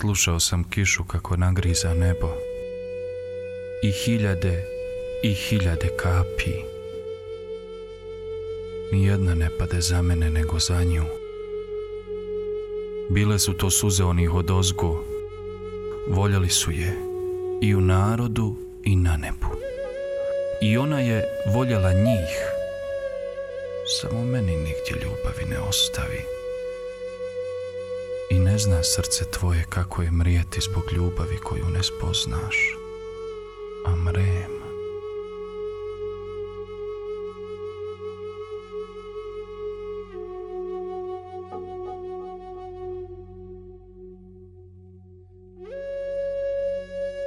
Slušao sam kišu kako nagriza nebo i hiljade i hiljade kapi. Nijedna ne pade za mene nego za nju. Bile su to suze onih od ozgo. Voljeli su je i u narodu i na nebu. I ona je voljela njih. Samo meni nigdje ljubavi ne ostavi. Zna srce tvoje kako je mrijeti zbog ljubavi koju ne spoznaš. A mrem.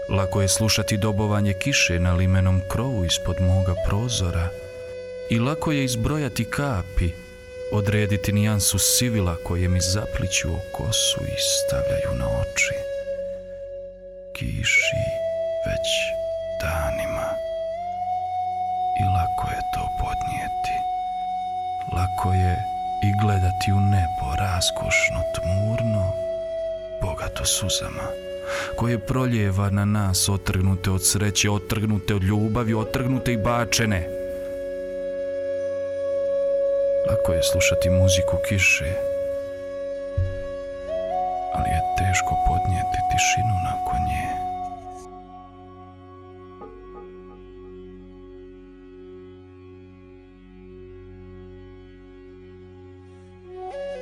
Lako je slušati dobovanje kiše na limenom krovu ispod moga prozora i lako je izbrojati kapi, odrediti nijansu sivila koje mi zapliću o kosu i stavljaju na oči. Kiši već danima i lako je to podnijeti. Lako je i gledati u nebo raskošno, tmurno, bogato suzama koje proljeva na nas otrgnute od sreće, otrgnute od ljubavi, otrgnute i bačene. Lako je slušati muziku kiše, ali je teško podnijeti tišinu nakon nje.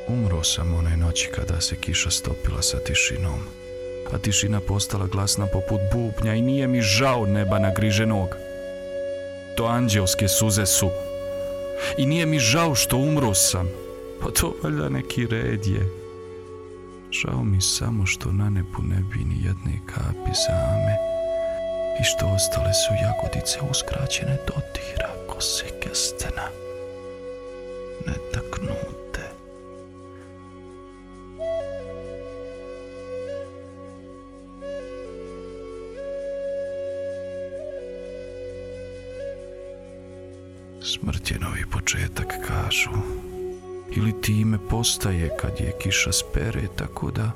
Umro sam one noći kada se kiša stopila sa tišinom a tišina postala glasna poput bubnja i nije mi žao neba nagriženog. To anđelske suze su. I nije mi žao što umro sam. Pa to valjda neki red je. Žao mi samo što na nebu ne bi ni jedne kapi same i što ostale su jagodice uskraćene dotira kose kestena. Smrt je novi početak, kažu. Ili time postaje kad je kiša spere, tako da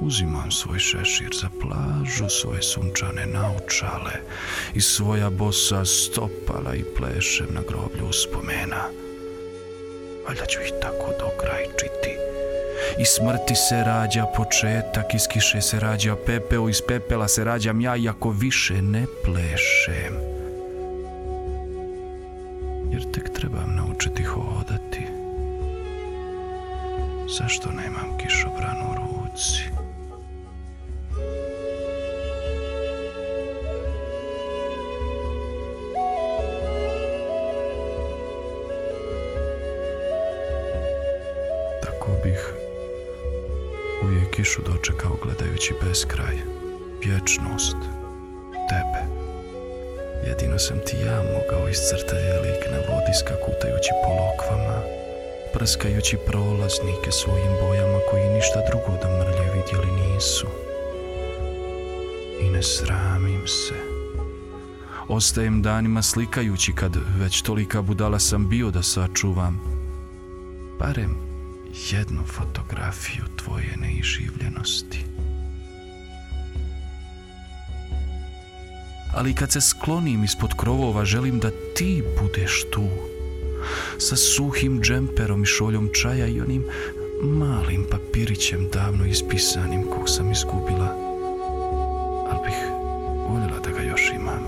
uzimam svoj šešir za plažu, svoje sunčane naučale i svoja bosa stopala i plešem na groblju uspomena. Valjda ću ih tako dokrajčiti. I smrti se rađa početak, iz kiše se rađa pepeo, iz pepela se rađam ja, iako više ne plešem tek trebam naučiti hodati. Zašto nemam kišobran u ruci? Tako bih uvijek kišu dočekao gledajući beskraj, vječnost, tebe. Jedino sam ti ja mogao iscrtati lik na vodi skakutajući po lokvama, prskajući prolaznike svojim bojama koji ništa drugo da mrlje vidjeli nisu. I ne sramim se. Ostajem danima slikajući kad već tolika budala sam bio da sačuvam. Barem jednu fotografiju tvoje neiživljenosti. Ali kad se sklonim ispod krovova želim da ti budeš tu. Sa suhim džemperom i šoljom čaja i onim malim papirićem davno ispisanim kog sam izgubila. Ali bih voljela da ga još imam.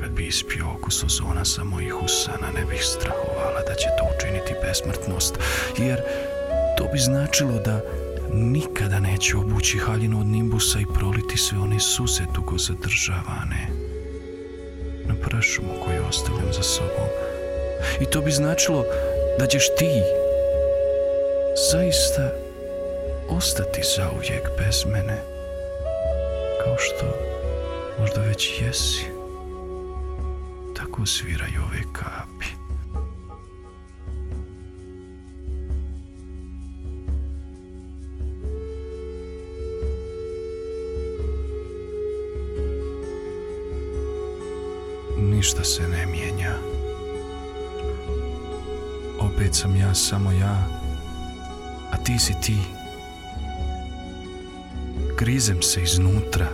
Kad bi ispio okus ozona sa mojih usana ne bih strahovala da će to učiniti besmrtnost, jer to bi značilo da nikada neću obući haljinu od nimbusa i proliti sve one suze dugo zadržavane na prašumu koju ostavljam za sobom. I to bi značilo da ćeš ti zaista ostati zauvijek bez mene, kao što možda već jesi. Tako sviraju ove kapi. Ništa se ne mijenja. Opet sam ja samo ja, a ti si ti. Grizem se iznutra.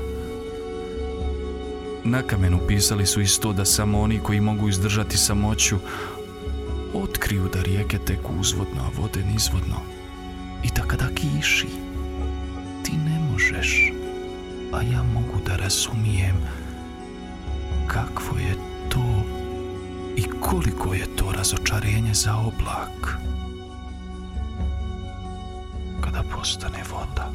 Na kamenu pisali su isto da samo oni koji mogu izdržati samoću otkriju da rijeke teku uzvodno, a vode nizvodno. I da kada kiši, ti ne možeš, a ja mogu da razumijem kakvo je i koliko je to razočarenje za oblak kada postane voda.